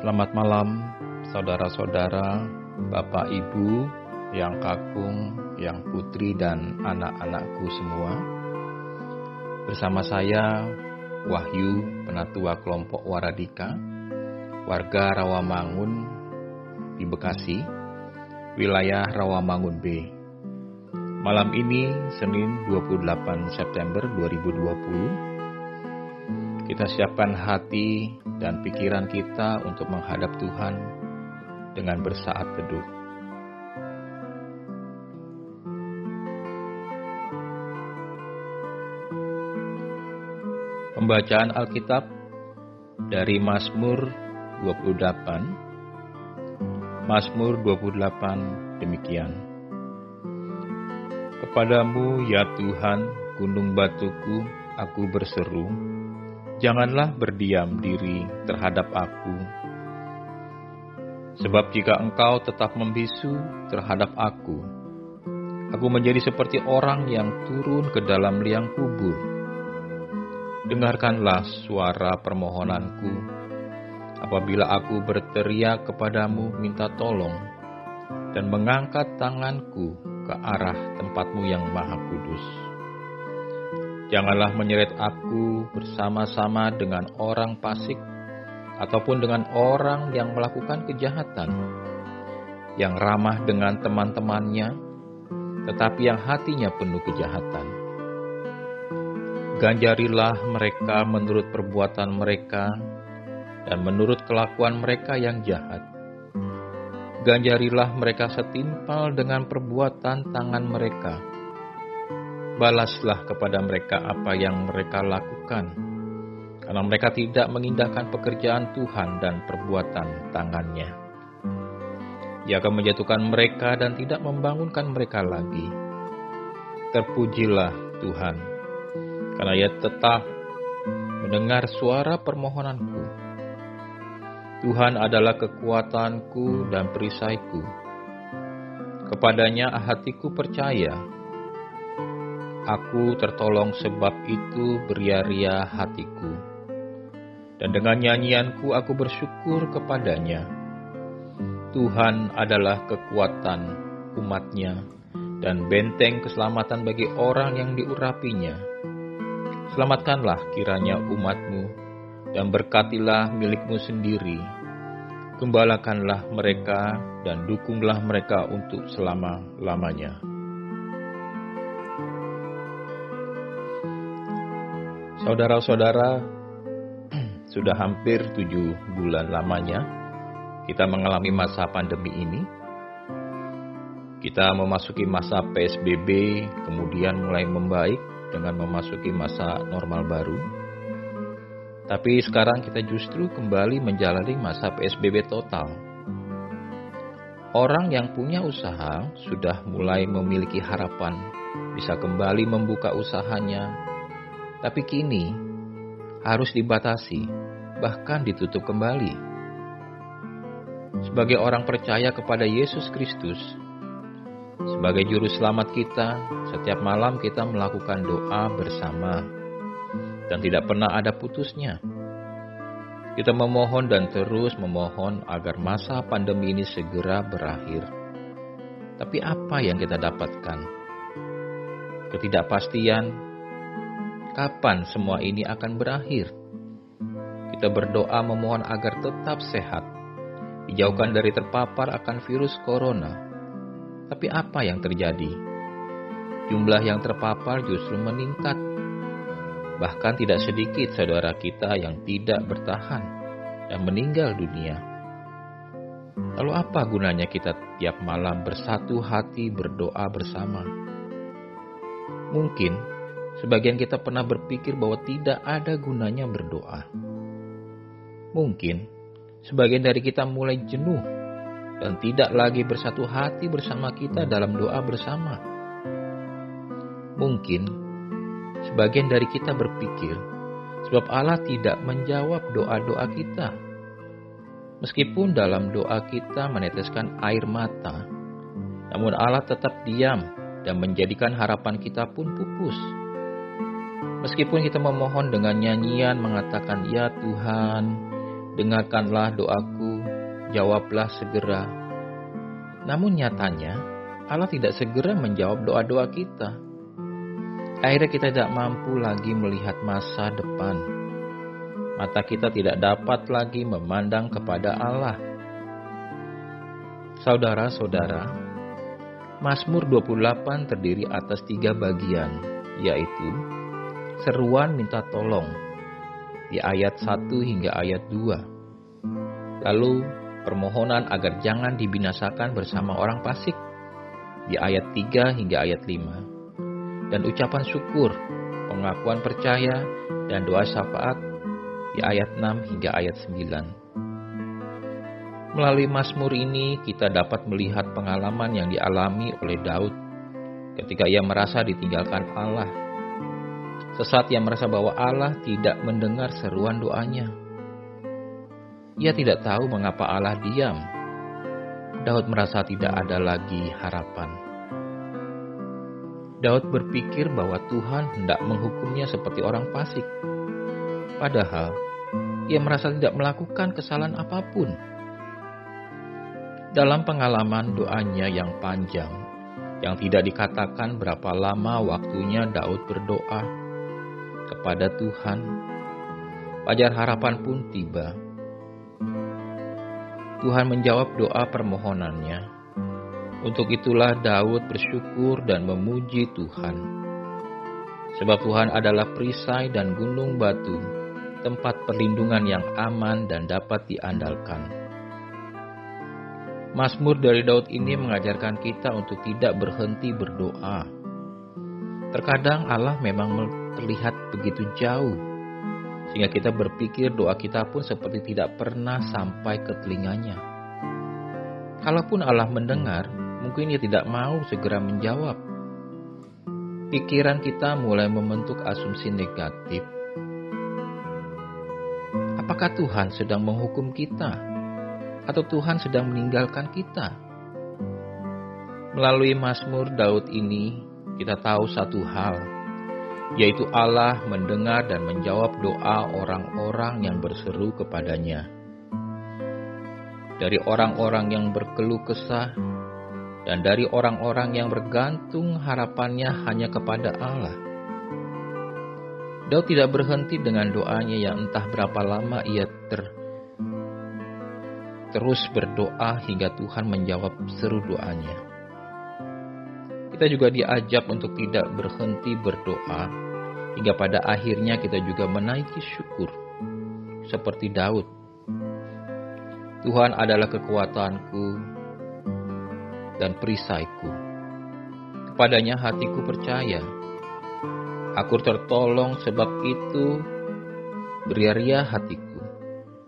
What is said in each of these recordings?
Selamat malam, saudara-saudara, bapak ibu, yang kakung, yang putri, dan anak-anakku semua. Bersama saya, Wahyu, penatua kelompok Waradika, warga Rawamangun di Bekasi, wilayah Rawamangun B. Malam ini, Senin 28 September 2020, kita siapkan hati dan pikiran kita untuk menghadap Tuhan dengan bersaat teduh. Pembacaan Alkitab dari Mazmur 28 Mazmur 28 demikian. Kepadamu ya Tuhan gunung batuku aku berseru janganlah berdiam diri terhadap aku. Sebab jika engkau tetap membisu terhadap aku, aku menjadi seperti orang yang turun ke dalam liang kubur. Dengarkanlah suara permohonanku apabila aku berteriak kepadamu minta tolong dan mengangkat tanganku ke arah tempatmu yang maha kudus. Janganlah menyeret aku bersama-sama dengan orang fasik ataupun dengan orang yang melakukan kejahatan, yang ramah dengan teman-temannya, tetapi yang hatinya penuh kejahatan. Ganjarilah mereka menurut perbuatan mereka dan menurut kelakuan mereka yang jahat. Ganjarilah mereka setimpal dengan perbuatan tangan mereka balaslah kepada mereka apa yang mereka lakukan, karena mereka tidak mengindahkan pekerjaan Tuhan dan perbuatan tangannya. Ia akan menjatuhkan mereka dan tidak membangunkan mereka lagi. Terpujilah Tuhan, karena ia tetap mendengar suara permohonanku. Tuhan adalah kekuatanku dan perisaiku. Kepadanya hatiku percaya, Aku tertolong sebab itu beria-ria hatiku. Dan dengan nyanyianku aku bersyukur kepadanya. Tuhan adalah kekuatan umatnya dan benteng keselamatan bagi orang yang diurapinya. Selamatkanlah kiranya umatmu dan berkatilah milikmu sendiri. Gembalakanlah mereka dan dukunglah mereka untuk selama-lamanya. Saudara-saudara, sudah hampir tujuh bulan lamanya kita mengalami masa pandemi ini. Kita memasuki masa PSBB, kemudian mulai membaik dengan memasuki masa normal baru. Tapi sekarang kita justru kembali menjalani masa PSBB total. Orang yang punya usaha sudah mulai memiliki harapan bisa kembali membuka usahanya tapi kini harus dibatasi, bahkan ditutup kembali. Sebagai orang percaya kepada Yesus Kristus, sebagai juru selamat kita, setiap malam kita melakukan doa bersama dan tidak pernah ada putusnya. Kita memohon dan terus memohon agar masa pandemi ini segera berakhir. Tapi apa yang kita dapatkan? Ketidakpastian, kapan semua ini akan berakhir. Kita berdoa memohon agar tetap sehat, dijauhkan dari terpapar akan virus corona. Tapi apa yang terjadi? Jumlah yang terpapar justru meningkat. Bahkan tidak sedikit saudara kita yang tidak bertahan dan meninggal dunia. Lalu apa gunanya kita tiap malam bersatu hati berdoa bersama? Mungkin Sebagian kita pernah berpikir bahwa tidak ada gunanya berdoa. Mungkin sebagian dari kita mulai jenuh dan tidak lagi bersatu hati bersama kita dalam doa bersama. Mungkin sebagian dari kita berpikir sebab Allah tidak menjawab doa-doa kita. Meskipun dalam doa kita meneteskan air mata, namun Allah tetap diam dan menjadikan harapan kita pun pupus. Meskipun kita memohon dengan nyanyian mengatakan, Ya Tuhan, dengarkanlah doaku, jawablah segera. Namun nyatanya, Allah tidak segera menjawab doa-doa kita. Akhirnya kita tidak mampu lagi melihat masa depan. Mata kita tidak dapat lagi memandang kepada Allah. Saudara-saudara, Mazmur 28 terdiri atas tiga bagian, yaitu seruan minta tolong di ayat 1 hingga ayat 2. Lalu permohonan agar jangan dibinasakan bersama orang fasik di ayat 3 hingga ayat 5. Dan ucapan syukur, pengakuan percaya, dan doa syafaat di ayat 6 hingga ayat 9. Melalui Mazmur ini kita dapat melihat pengalaman yang dialami oleh Daud ketika ia merasa ditinggalkan Allah. Sesaat ia merasa bahwa Allah tidak mendengar seruan doanya. Ia tidak tahu mengapa Allah diam. Daud merasa tidak ada lagi harapan. Daud berpikir bahwa Tuhan hendak menghukumnya seperti orang fasik. Padahal, ia merasa tidak melakukan kesalahan apa pun dalam pengalaman doanya yang panjang, yang tidak dikatakan berapa lama waktunya Daud berdoa kepada Tuhan, fajar harapan pun tiba. Tuhan menjawab doa permohonannya. Untuk itulah Daud bersyukur dan memuji Tuhan. Sebab Tuhan adalah perisai dan gunung batu, tempat perlindungan yang aman dan dapat diandalkan. Mazmur dari Daud ini mengajarkan kita untuk tidak berhenti berdoa. Terkadang Allah memang terlihat begitu jauh, sehingga kita berpikir doa kita pun seperti tidak pernah sampai ke telinganya. Kalaupun Allah mendengar, mungkin ia tidak mau segera menjawab. Pikiran kita mulai membentuk asumsi negatif. Apakah Tuhan sedang menghukum kita? atau Tuhan sedang meninggalkan kita. Melalui Mazmur Daud ini, kita tahu satu hal, yaitu Allah mendengar dan menjawab doa orang-orang yang berseru kepadanya. Dari orang-orang yang berkeluh kesah, dan dari orang-orang yang bergantung harapannya hanya kepada Allah. Daud tidak berhenti dengan doanya yang entah berapa lama ia ter terus berdoa hingga Tuhan menjawab seru doanya. Kita juga diajak untuk tidak berhenti berdoa hingga pada akhirnya kita juga menaiki syukur seperti Daud. Tuhan adalah kekuatanku dan perisaiku. Kepadanya hatiku percaya. Aku tertolong sebab itu beria-ria hatiku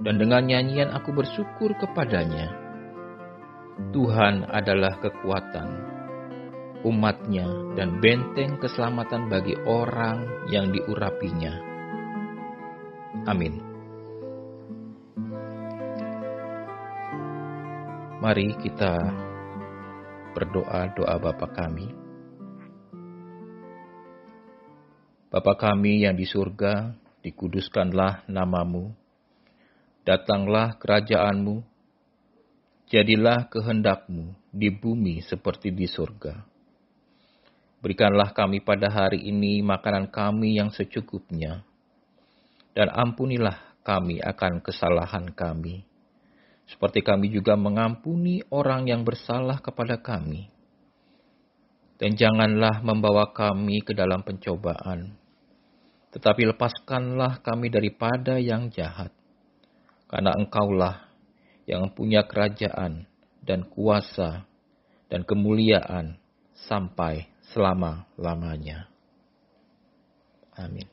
dan dengan nyanyian aku bersyukur kepadanya. Tuhan adalah kekuatan umatnya dan benteng keselamatan bagi orang yang diurapinya. Amin. Mari kita berdoa doa Bapa kami. Bapa kami yang di surga, dikuduskanlah namamu Datanglah kerajaanmu, jadilah kehendakmu di bumi seperti di surga. Berikanlah kami pada hari ini makanan kami yang secukupnya, dan ampunilah kami akan kesalahan kami, seperti kami juga mengampuni orang yang bersalah kepada kami. Dan janganlah membawa kami ke dalam pencobaan, tetapi lepaskanlah kami daripada yang jahat. Karena engkaulah yang punya kerajaan dan kuasa dan kemuliaan sampai selama-lamanya. Amin.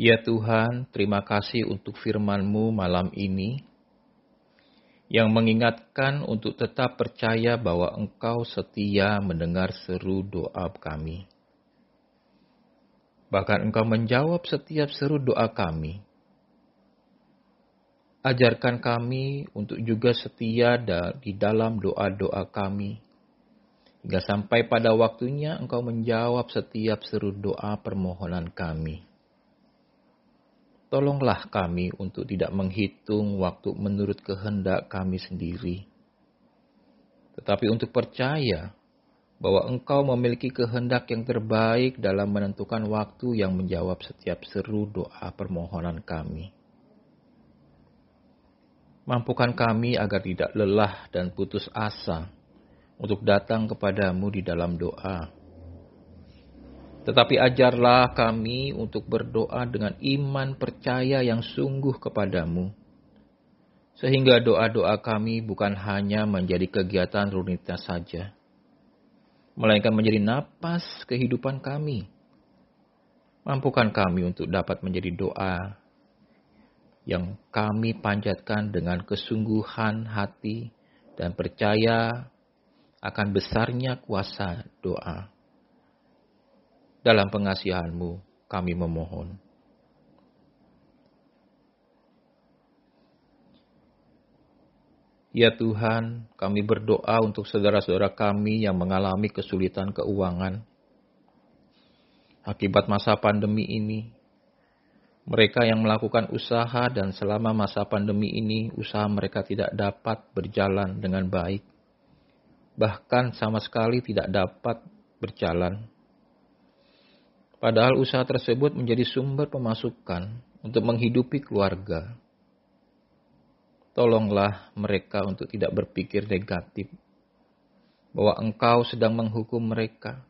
Ya Tuhan, terima kasih untuk firman-Mu malam ini yang mengingatkan untuk tetap percaya bahwa Engkau setia mendengar seru doa kami. Bahkan Engkau menjawab setiap seru doa kami. Ajarkan kami untuk juga setia di dalam doa-doa kami hingga sampai pada waktunya Engkau menjawab setiap seru doa permohonan kami. Tolonglah kami untuk tidak menghitung waktu menurut kehendak kami sendiri, tetapi untuk percaya bahwa Engkau memiliki kehendak yang terbaik dalam menentukan waktu yang menjawab setiap seru doa permohonan kami. Mampukan kami agar tidak lelah dan putus asa untuk datang kepadamu di dalam doa tetapi ajarlah kami untuk berdoa dengan iman percaya yang sungguh kepadamu. Sehingga doa-doa kami bukan hanya menjadi kegiatan rutinitas saja. Melainkan menjadi napas kehidupan kami. Mampukan kami untuk dapat menjadi doa yang kami panjatkan dengan kesungguhan hati dan percaya akan besarnya kuasa doa. Dalam pengasihanmu kami memohon. Ya Tuhan, kami berdoa untuk saudara-saudara kami yang mengalami kesulitan keuangan. Akibat masa pandemi ini, mereka yang melakukan usaha dan selama masa pandemi ini usaha mereka tidak dapat berjalan dengan baik. Bahkan sama sekali tidak dapat berjalan Padahal usaha tersebut menjadi sumber pemasukan untuk menghidupi keluarga. Tolonglah mereka untuk tidak berpikir negatif bahwa engkau sedang menghukum mereka.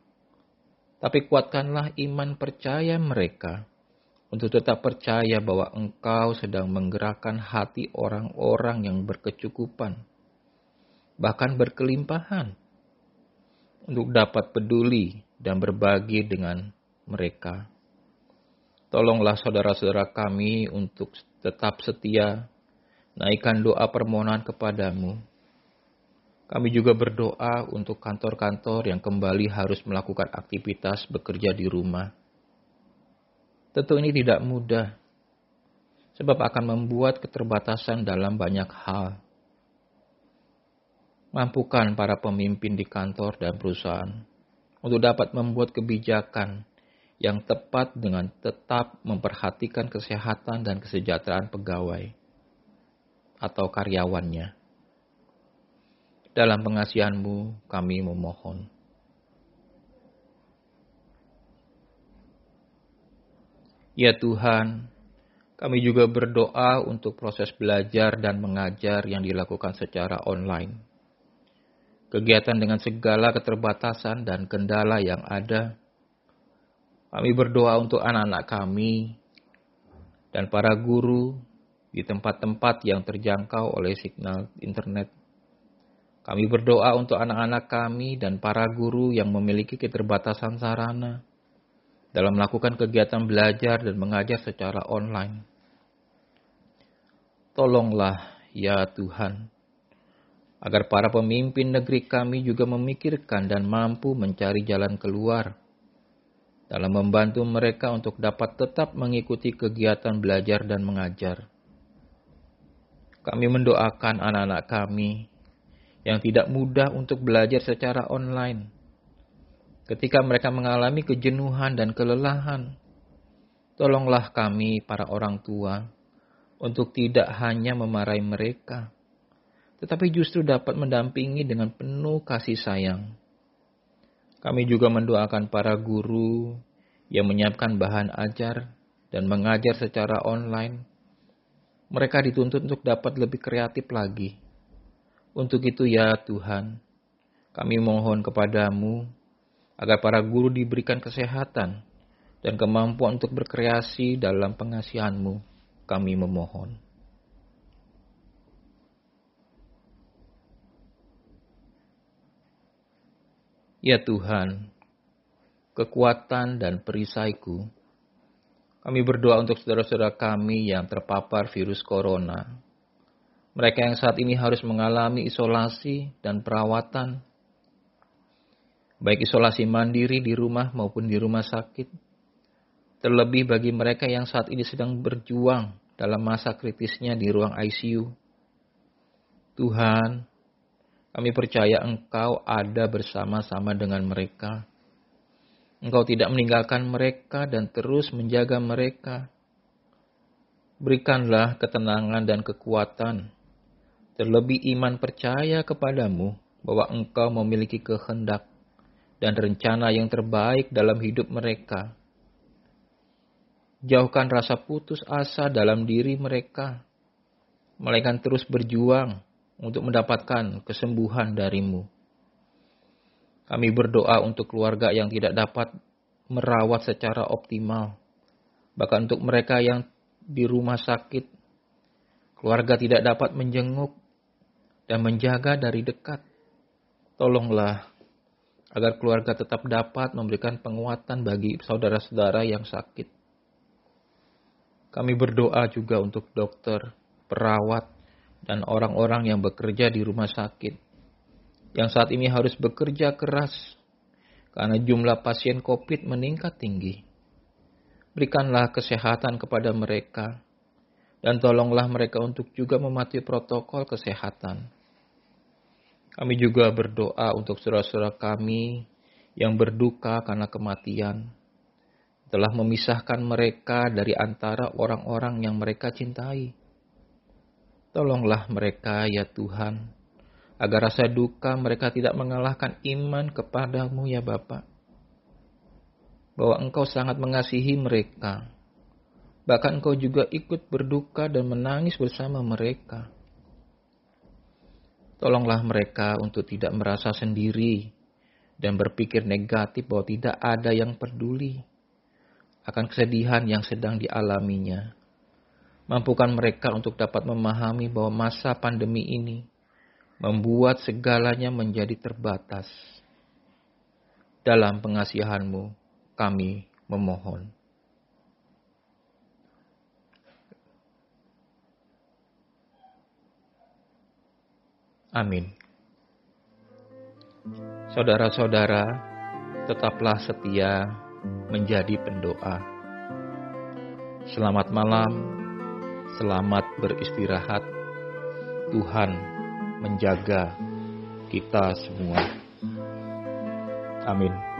Tapi kuatkanlah iman percaya mereka untuk tetap percaya bahwa engkau sedang menggerakkan hati orang-orang yang berkecukupan, bahkan berkelimpahan, untuk dapat peduli dan berbagi dengan mereka. Tolonglah saudara-saudara kami untuk tetap setia, naikkan doa permohonan kepadamu. Kami juga berdoa untuk kantor-kantor yang kembali harus melakukan aktivitas bekerja di rumah. Tentu ini tidak mudah, sebab akan membuat keterbatasan dalam banyak hal. Mampukan para pemimpin di kantor dan perusahaan untuk dapat membuat kebijakan yang tepat dengan tetap memperhatikan kesehatan dan kesejahteraan pegawai atau karyawannya. Dalam pengasihanmu kami memohon. Ya Tuhan, kami juga berdoa untuk proses belajar dan mengajar yang dilakukan secara online. Kegiatan dengan segala keterbatasan dan kendala yang ada, kami berdoa untuk anak-anak kami dan para guru di tempat-tempat yang terjangkau oleh signal internet. Kami berdoa untuk anak-anak kami dan para guru yang memiliki keterbatasan sarana dalam melakukan kegiatan belajar dan mengajar secara online. Tolonglah ya Tuhan, agar para pemimpin negeri kami juga memikirkan dan mampu mencari jalan keluar dalam membantu mereka untuk dapat tetap mengikuti kegiatan belajar dan mengajar. Kami mendoakan anak-anak kami yang tidak mudah untuk belajar secara online. Ketika mereka mengalami kejenuhan dan kelelahan, tolonglah kami, para orang tua, untuk tidak hanya memarahi mereka, tetapi justru dapat mendampingi dengan penuh kasih sayang kami juga mendoakan para guru yang menyiapkan bahan ajar dan mengajar secara online. Mereka dituntut untuk dapat lebih kreatif lagi. Untuk itu ya Tuhan, kami mohon kepadamu agar para guru diberikan kesehatan dan kemampuan untuk berkreasi dalam pengasihanmu. Kami memohon. Ya Tuhan, kekuatan dan perisaiku, kami berdoa untuk saudara-saudara kami yang terpapar virus corona. Mereka yang saat ini harus mengalami isolasi dan perawatan, baik isolasi mandiri di rumah maupun di rumah sakit. Terlebih bagi mereka yang saat ini sedang berjuang dalam masa kritisnya di ruang ICU. Tuhan, Kami percaya Engkau ada bersama-sama dengan mereka. Engkau tidak meninggalkan mereka dan terus menjaga mereka. Berikanlah ketenangan dan kekuatan, terlebih iman percaya kepadamu bahwa Engkau memiliki kehendak dan rencana yang terbaik dalam hidup mereka. Jauhkan rasa putus asa dalam diri mereka, melainkan terus berjuang untuk mendapatkan kesembuhan darimu. Kami berdoa untuk keluarga yang tidak dapat merawat secara optimal, bahkan untuk mereka yang di rumah sakit, keluarga tidak dapat menjenguk dan menjaga dari dekat. Tolonglah agar keluarga tetap dapat memberikan penguatan bagi saudara-saudara yang sakit. Kami berdoa juga untuk dokter, perawat, dan orang-orang yang bekerja di rumah sakit yang saat ini harus bekerja keras karena jumlah pasien COVID meningkat tinggi. Berikanlah kesehatan kepada mereka dan tolonglah mereka untuk juga mematuhi protokol kesehatan. Kami juga berdoa untuk saudara-saudara kami yang berduka karena kematian, telah memisahkan mereka dari antara orang-orang yang mereka cintai. Tolonglah mereka ya Tuhan, agar rasa duka mereka tidak mengalahkan iman kepadamu ya Bapa. Bahwa Engkau sangat mengasihi mereka. Bahkan Engkau juga ikut berduka dan menangis bersama mereka. Tolonglah mereka untuk tidak merasa sendiri dan berpikir negatif bahwa tidak ada yang peduli akan kesedihan yang sedang dialaminya. Mampukan mereka untuk dapat memahami bahwa masa pandemi ini membuat segalanya menjadi terbatas. Dalam pengasihanmu, kami memohon. Amin. Saudara-saudara, tetaplah setia menjadi pendoa. Selamat malam selamat beristirahat. Tuhan menjaga kita semua. Amin.